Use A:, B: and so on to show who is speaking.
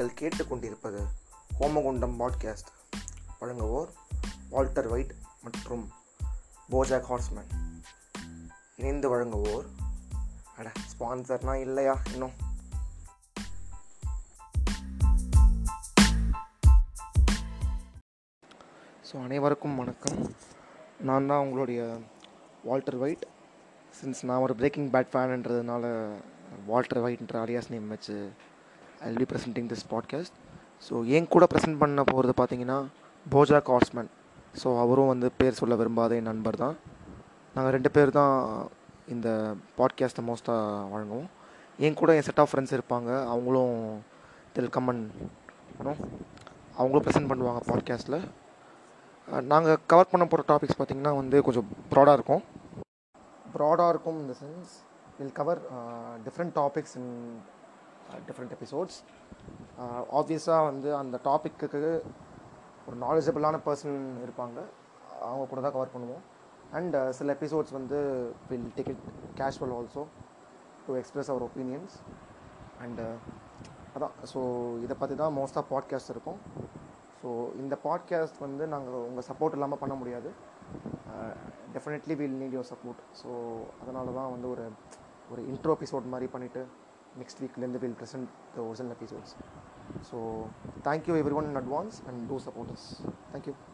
A: நீங்கள் கேட்டுக்கொண்டிருப்பது ஹோமகுண்டம் பாட்காஸ்ட். வழங்குவோர் வால்டர் வைட் மற்றும் போஜாக் ஹார்ஸ்மேன். இணைந்து வழங்குவோர் அட ஸ்பான்சர்னா இல்லையா இன்னும்? ஸோ அனைவருக்கும் வணக்கம். நான் தான் உங்களுடைய வால்டர் வைட். சின்ஸ் நான் ஒரு பிரேக்கிங் பேட் ஃபேன்ன்றதுனால வால்டர் வைட்ன்ற அலியாஸ் நேம் வச்சு I be presenting this podcast so என் கூட ப்ரெசென்ட் பண்ண போகிறது பார்த்தீங்கன்னா போஜா கார்ஸ்மேன் ஸோ அவரும் வந்து பேர் சொல்ல விரும்பாத என் நண்பர் தான். நாங்கள் ரெண்டு பேர் தான் இந்த பாட்காஸ்ட்டை மோஸ்ட்டாக வழங்குவோம். என் கூட என் செட் ஆஃப் ஃப்ரெண்ட்ஸ் இருப்பாங்க அவங்களும் தில் கம்மன் அவங்களும் ப்ரெசென்ட் பண்ணுவாங்க பாட்காஸ்ட்டில் நாங்கள் கவர் பண்ண போகிற டாபிக்ஸ் பார்த்திங்கன்னா வந்து கொஞ்சம் ப்ராடாக இருக்கும். ப்ராடாக இருக்கும் இந்த sense will cover different topics in different episodes ஆப்வியஸாக வந்து அந்த டாப்பிக்கு ஒரு நாலேஜபிளான பர்சன் இருப்பாங்க. அவங்க கூட தான் கவர் பண்ணுவோம். அண்ட் uh, சில எபிசோட்ஸ் வந்து will take it casual also to express our opinions and அதான். ஸோ இதை பற்றி தான் மோஸ்ட்டாக பாட்காஸ்ட் இருக்கும். ஸோ இந்த பாட்காஸ்ட் வந்து நாங்கள் உங்கள் சப்போர்ட் இல்லாமல் பண்ண முடியாது. Definitely will need your support so அதனால தான் வந்து ஒரு ஒரு இன்ட்ரோ எபிசோட் மாதிரி பண்ணிவிட்டு next week then we will present the original episodes. So thank you everyone in advance and do support us. Thank you.